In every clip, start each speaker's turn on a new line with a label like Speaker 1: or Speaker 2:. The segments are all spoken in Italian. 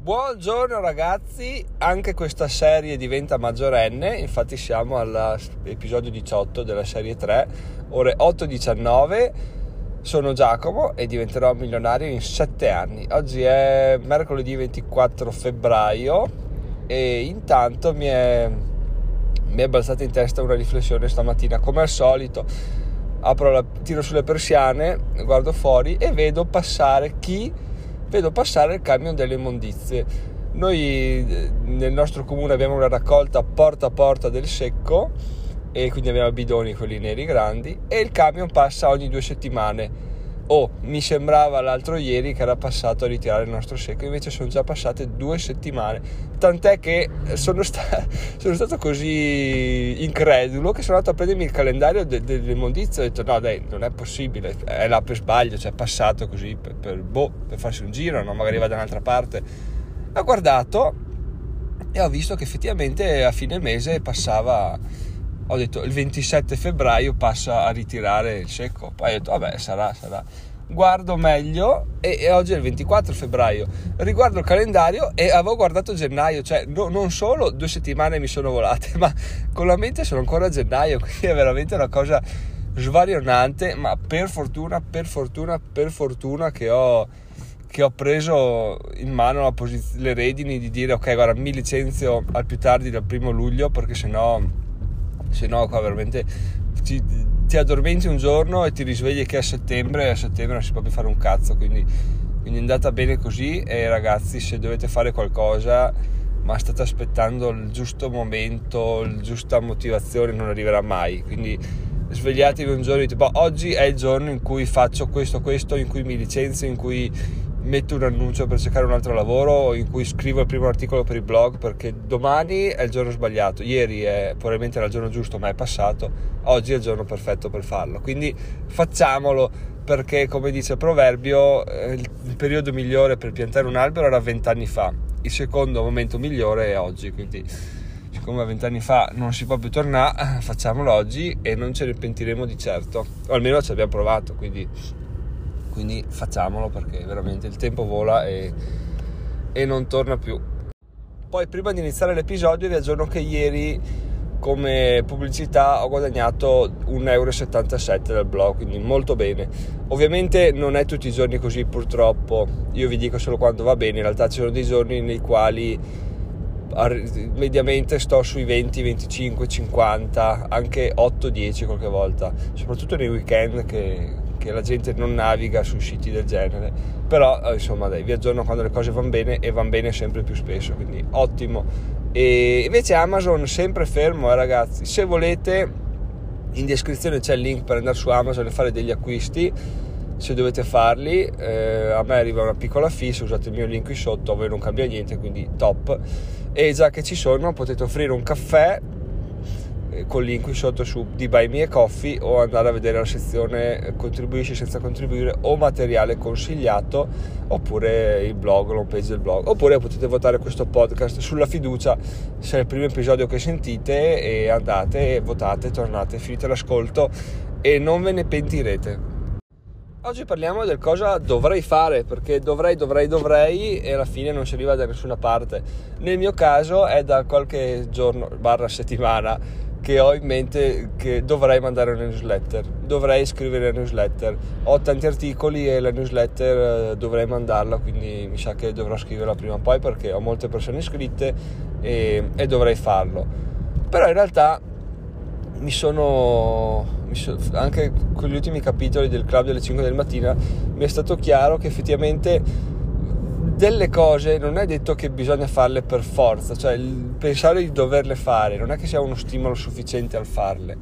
Speaker 1: Buongiorno ragazzi, anche questa serie diventa maggiorenne, infatti siamo all'episodio 18 della serie 3, ore 8.19, sono Giacomo e diventerò milionario in 7 anni. Oggi è mercoledì 24 febbraio e intanto mi è, mi è balzata in testa una riflessione stamattina, come al solito. La, tiro sulle persiane, guardo fuori e vedo passare chi vedo passare il camion delle immondizie. Noi eh, nel nostro comune abbiamo una raccolta porta a porta del secco e quindi abbiamo bidoni quelli neri grandi e il camion passa ogni due settimane. Oh, mi sembrava l'altro ieri che era passato a ritirare il nostro secco, invece sono già passate due settimane. Tant'è che sono, sta- sono stato così incredulo che sono andato a prendermi il calendario de- dell'immondizia e ho detto no dai, non è possibile, è là per sbaglio, cioè è passato così per, per, boh, per farsi un giro, no? magari va da un'altra parte. Ho guardato e ho visto che effettivamente a fine mese passava ho detto il 27 febbraio passa a ritirare il secco. Poi ho detto vabbè sarà sarà. Guardo meglio e, e, oggi è il 24 febbraio. Riguardo il calendario e avevo guardato gennaio cioè no, non solo due settimane mi sono volate ma con la mente sono ancora a gennaio quindi è veramente una cosa svarionante ma per fortuna per fortuna per fortuna che ho che ho preso in mano posiz- le redini di dire ok guarda mi licenzio al più tardi dal primo luglio perché sennò se no qua veramente ti, ti, addormenti un giorno e ti risvegli che è a settembre e a settembre non si può più fare un cazzo quindi, quindi è andata bene così e ragazzi se dovete fare qualcosa ma state aspettando il giusto momento la giusta motivazione non arriverà mai. Quindi svegliatevi un giorno e dite boh, oggi è il giorno in cui faccio questo questo in cui mi licenzio in cui metto un annuncio per cercare un altro lavoro in cui scrivo il primo articolo per il blog perché domani è il giorno sbagliato, ieri è probabilmente era il giorno giusto ma è passato, oggi è il giorno perfetto per farlo, quindi facciamolo perché come dice il proverbio eh, il periodo migliore per piantare un albero era vent'anni fa, il secondo momento migliore è oggi, quindi siccome vent'anni fa non si può più tornare, facciamolo oggi e non ce ne pentiremo di certo, o almeno ci abbiamo provato, quindi quindi facciamolo perché veramente il tempo vola e, e non torna più. Poi prima di iniziare l'episodio vi aggiorno che ieri come pubblicità ho guadagnato 1,77 euro dal blog, quindi molto bene. Ovviamente non è tutti i giorni così purtroppo, io vi dico solo quando va bene, in realtà ci sono dei giorni nei quali mediamente sto sui 20, 25, 50, anche 8, 10 qualche volta, soprattutto nei weekend che che la gente non naviga su siti del genere. Però eh, insomma dai vi aggiorno quando le cose vanno bene e vanno bene sempre più spesso quindi ottimo. E invece Amazon sempre fermo eh, ragazzi. Se volete in descrizione c'è il link per andare su Amazon e fare degli acquisti se dovete farli. Eh, a me arriva una piccola se usate il mio link qui sotto a voi non cambia niente quindi top. E già che ci sono potete offrire un caffè eh, con link qui sotto su di Buy Me Coffee o andare a vedere la sezione eh, contribuisci senza contribuire o materiale consigliato oppure il blog, l'home page del blog oppure potete votare questo podcast sulla fiducia se è il primo episodio che sentite e andate votate, tornate, finite l'ascolto e non ve ne pentirete Oggi parliamo del cosa dovrei fare, perché dovrei, dovrei, dovrei e alla fine non si arriva da nessuna parte. Nel mio caso è da qualche giorno, barra settimana, che ho in mente che dovrei mandare una newsletter, dovrei scrivere la newsletter. Ho tanti articoli e la newsletter eh, dovrei mandarla, quindi mi sa che dovrò scriverla prima o poi perché ho molte persone iscritte e, e dovrei farlo. Però in realtà mi sono, mi sono, anche con gli ultimi capitoli del club delle 5 del mattino mi è stato chiaro che effettivamente delle cose non è detto che bisogna farle per forza, cioè pensare di doverle fare non è che sia uno stimolo sufficiente al farle.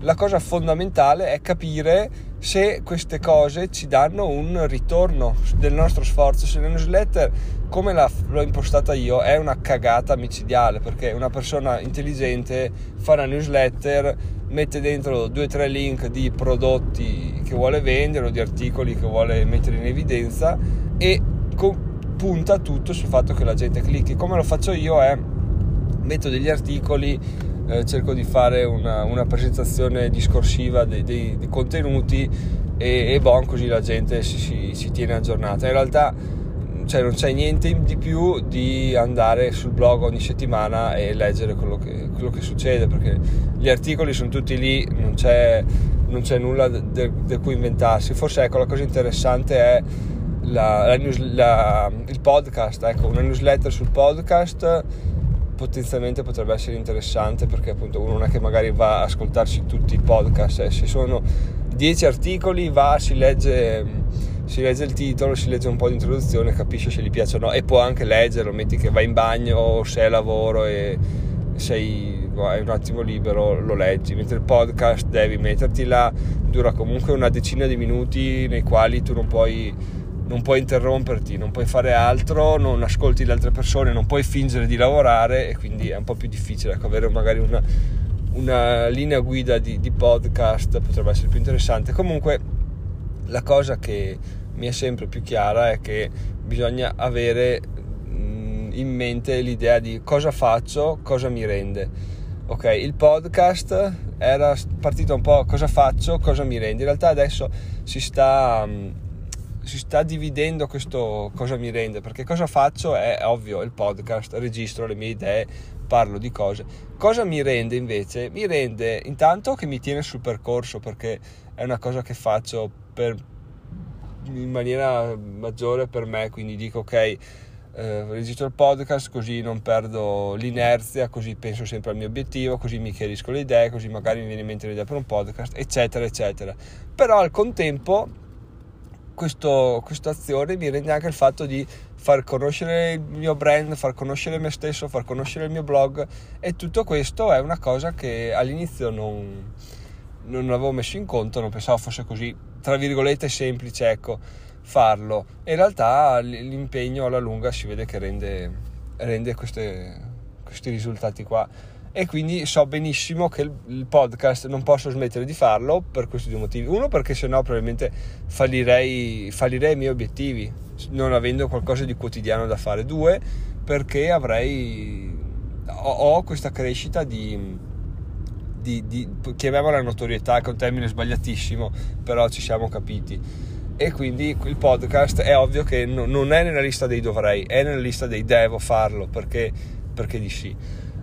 Speaker 1: La cosa fondamentale è capire se queste cose ci danno un ritorno del nostro sforzo. Se la newsletter, come l'ho impostata io, è una cagata micidiale perché una persona intelligente fa una newsletter, mette dentro due o tre link di prodotti che vuole vendere o di articoli che vuole mettere in evidenza e punta tutto sul fatto che la gente clicchi. Come lo faccio io è metto degli articoli, eh, cerco di fare una, una presentazione discorsiva dei, dei, dei contenuti e, e bon, così la gente si, si, si, tiene aggiornata. In realtà cioè non c'è niente di più di andare sul blog ogni settimana e leggere quello che, quello che succede perché gli articoli sono tutti lì, non c'è, non c'è nulla di cui inventarsi. Forse ecco la cosa interessante è la, la news, la, il podcast, ecco, una newsletter sul podcast potenzialmente potrebbe essere interessante perché appunto uno non è che magari va a ascoltarsi tutti i podcast, eh, se sono 10 articoli va, si legge, si legge il titolo, si legge un po' di introduzione, capisce se gli piace o no. E può anche leggerlo, metti che vai in bagno o sei a lavoro e sei hai un attimo libero, lo leggi, mentre il podcast devi metterti là, dura comunque una decina di minuti nei quali tu non puoi non puoi interromperti, non puoi fare altro, non ascolti le altre persone, non puoi fingere di lavorare e quindi è un po' più difficile ecco, avere magari una, una linea guida di, di, podcast potrebbe essere più interessante. Comunque la cosa che mi è sempre più chiara è che bisogna avere in mente l'idea di cosa faccio, cosa mi rende. Ok, il podcast era partito un po' cosa faccio, cosa mi rende. In realtà adesso si sta si sta dividendo questo cosa mi rende, perché cosa faccio è ovvio, il podcast, registro le mie idee, parlo di cose. Cosa mi rende invece? Mi rende intanto che mi tiene sul percorso, perché è una cosa che faccio per, in maniera maggiore per me, quindi dico ok, eh, registro il podcast così non perdo l'inerzia, così penso sempre al mio obiettivo, così mi chiarisco le idee, così magari mi viene in mente l'idea per un podcast, eccetera, eccetera. Però al contempo questo, questa azione mi rende anche il fatto di far conoscere il mio brand, far conoscere me stesso, far conoscere il mio blog e tutto questo è una cosa che all'inizio non, non avevo messo in conto, non pensavo fosse così, tra virgolette, semplice, ecco, farlo. In realtà l'impegno alla lunga si vede che rende, rende queste, questi risultati qua e quindi so benissimo che il podcast non posso smettere di farlo per questi due motivi. Uno perché sennò probabilmente fallirei, fallirei i miei obiettivi non avendo qualcosa di quotidiano da fare. Due perché avrei ho, ho questa crescita di, di, di chiamiamola notorietà che è un termine sbagliatissimo però ci siamo capiti e quindi il podcast è ovvio che non è nella lista dei dovrei è nella lista dei devo farlo perché, perché di sì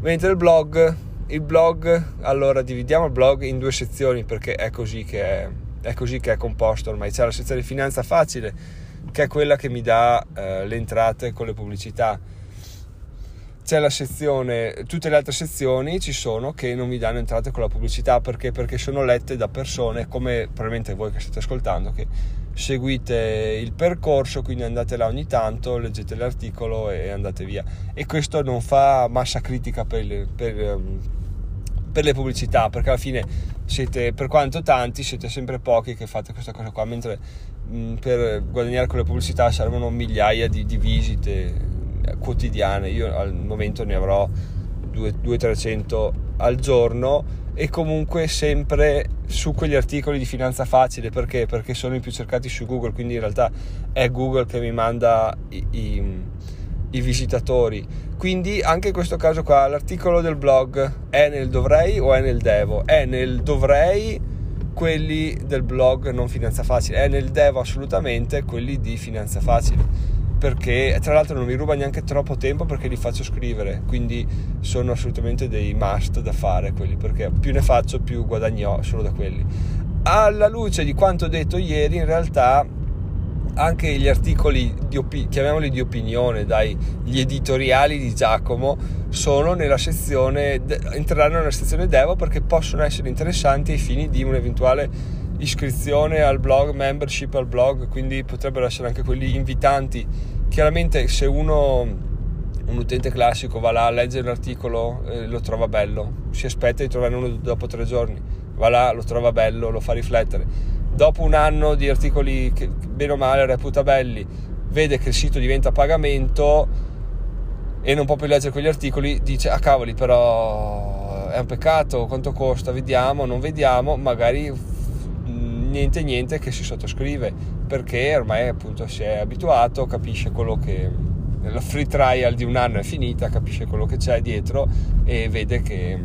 Speaker 1: Mentre il blog, il blog, allora dividiamo il blog in due sezioni perché è così che è, è così che è composto ormai. C'è la sezione finanza facile che è quella che mi dà eh, le entrate con le pubblicità. C'è la sezione, tutte le altre sezioni ci sono che non mi danno entrate con la pubblicità perché? Perché sono lette da persone come probabilmente voi che state ascoltando che seguite il percorso, quindi andate là ogni tanto, leggete l'articolo e andate via. E questo non fa massa critica per, le, per, ehm, per le pubblicità, perché alla fine siete, per quanto tanti, siete sempre pochi che fate questa cosa qua, mentre mh, per guadagnare con le pubblicità servono migliaia di, di visite quotidiane. Io al momento ne avrò 200-300 al giorno e comunque sempre su quegli articoli di finanza facile perché? Perché sono i più cercati su Google, quindi in realtà è Google che mi manda i, i, i visitatori. Quindi anche in questo caso qua l'articolo del blog è nel dovrei o è nel devo? È nel dovrei quelli del blog non finanza facile, è nel devo assolutamente quelli di finanza facile perché tra l'altro non mi ruba neanche troppo tempo perché li faccio scrivere quindi sono assolutamente dei must da fare quelli perché più ne faccio più guadagno solo da quelli. Alla luce di quanto detto ieri in realtà anche gli articoli di opi- chiamiamoli di opinione dai gli editoriali di Giacomo sono nella sezione entreranno nella sezione Devo perché possono essere interessanti ai fini di un'eventuale iscrizione al blog, membership al blog, quindi potrebbero essere anche quelli invitanti. Chiaramente se uno, un utente classico, va là a leggere l'articolo, eh, lo trova bello, si aspetta di trovare uno dopo tre giorni, va là, lo trova bello, lo fa riflettere. Dopo un anno di articoli che bene o male reputa belli, vede che il sito diventa a pagamento e non può più leggere quegli articoli, dice ah cavoli però è un peccato, quanto costa, vediamo, non vediamo, magari niente niente che si sottoscrive perché ormai appunto si è abituato, capisce quello che la free trial di un anno è finita, capisce quello che c'è dietro e vede che,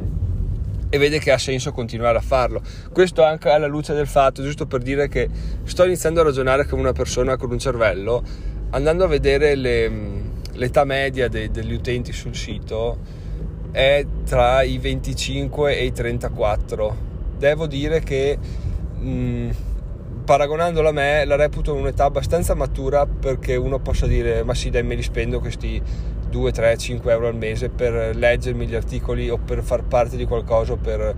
Speaker 1: e vede che ha senso continuare a farlo. Questo anche alla luce del fatto, giusto per dire che sto iniziando a ragionare come una persona con un cervello, andando a vedere le, l'età media de, degli utenti sul sito è tra i 25 e i 34. Devo dire che mh, paragonandola a me la reputo un'età abbastanza matura perché uno possa dire ma sì dai me li spendo questi 2, 3, 5 euro al mese per leggermi gli articoli o per far parte di qualcosa o per,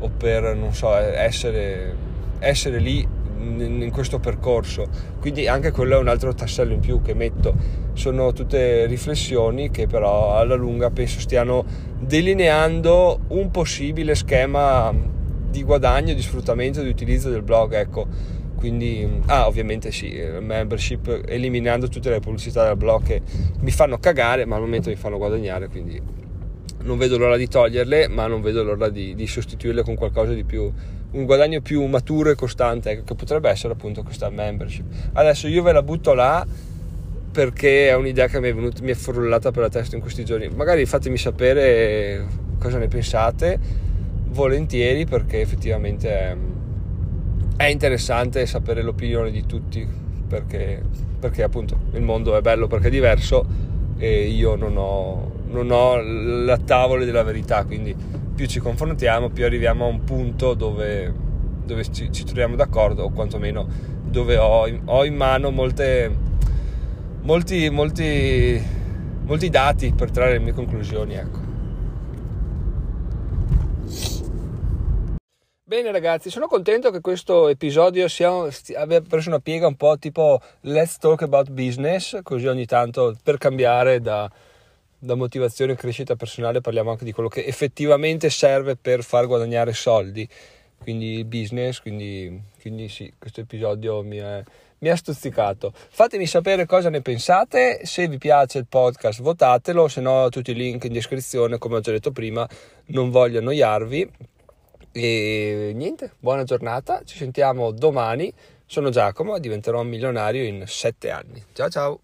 Speaker 1: o per non so, essere, essere lì in questo percorso. Quindi anche quello è un altro tassello in più che metto. Sono tutte riflessioni che però alla lunga penso stiano delineando un possibile schema di guadagno di sfruttamento di utilizzo del blog ecco. Quindi ah ovviamente sì membership eliminando tutte le pubblicità del blog che mi fanno cagare ma al momento mi fanno guadagnare quindi non vedo l'ora di toglierle ma non vedo l'ora di, di sostituirle con qualcosa di più un guadagno più maturo e costante ecco, che potrebbe essere appunto questa membership. Adesso io ve la butto là perché è un'idea che mi è venuta mi è frullata per la testa in questi giorni. Magari fatemi sapere cosa ne pensate volentieri perché effettivamente è è interessante sapere l'opinione di tutti perché, perché appunto il mondo è bello perché è diverso e io non ho, non ho la tavola della verità quindi più ci confrontiamo più arriviamo a un punto dove, dove ci, ci, troviamo d'accordo o quantomeno dove ho, ho in mano molte, molti, molti, molti dati per trarre le mie conclusioni ecco Bene ragazzi, sono contento che questo episodio sia, abbia preso una piega un po' tipo let's talk about business, così ogni tanto per cambiare da, da motivazione e crescita personale parliamo anche di quello che effettivamente serve per far guadagnare soldi, quindi business, quindi, quindi sì, questo episodio mi è, mi ha stuzzicato. Fatemi sapere cosa ne pensate, se vi piace il podcast votatelo, se no tutti i link in descrizione, come ho già detto prima, non voglio annoiarvi e niente, buona giornata, ci sentiamo domani. Sono Giacomo, diventerò un milionario in sette anni. Ciao ciao!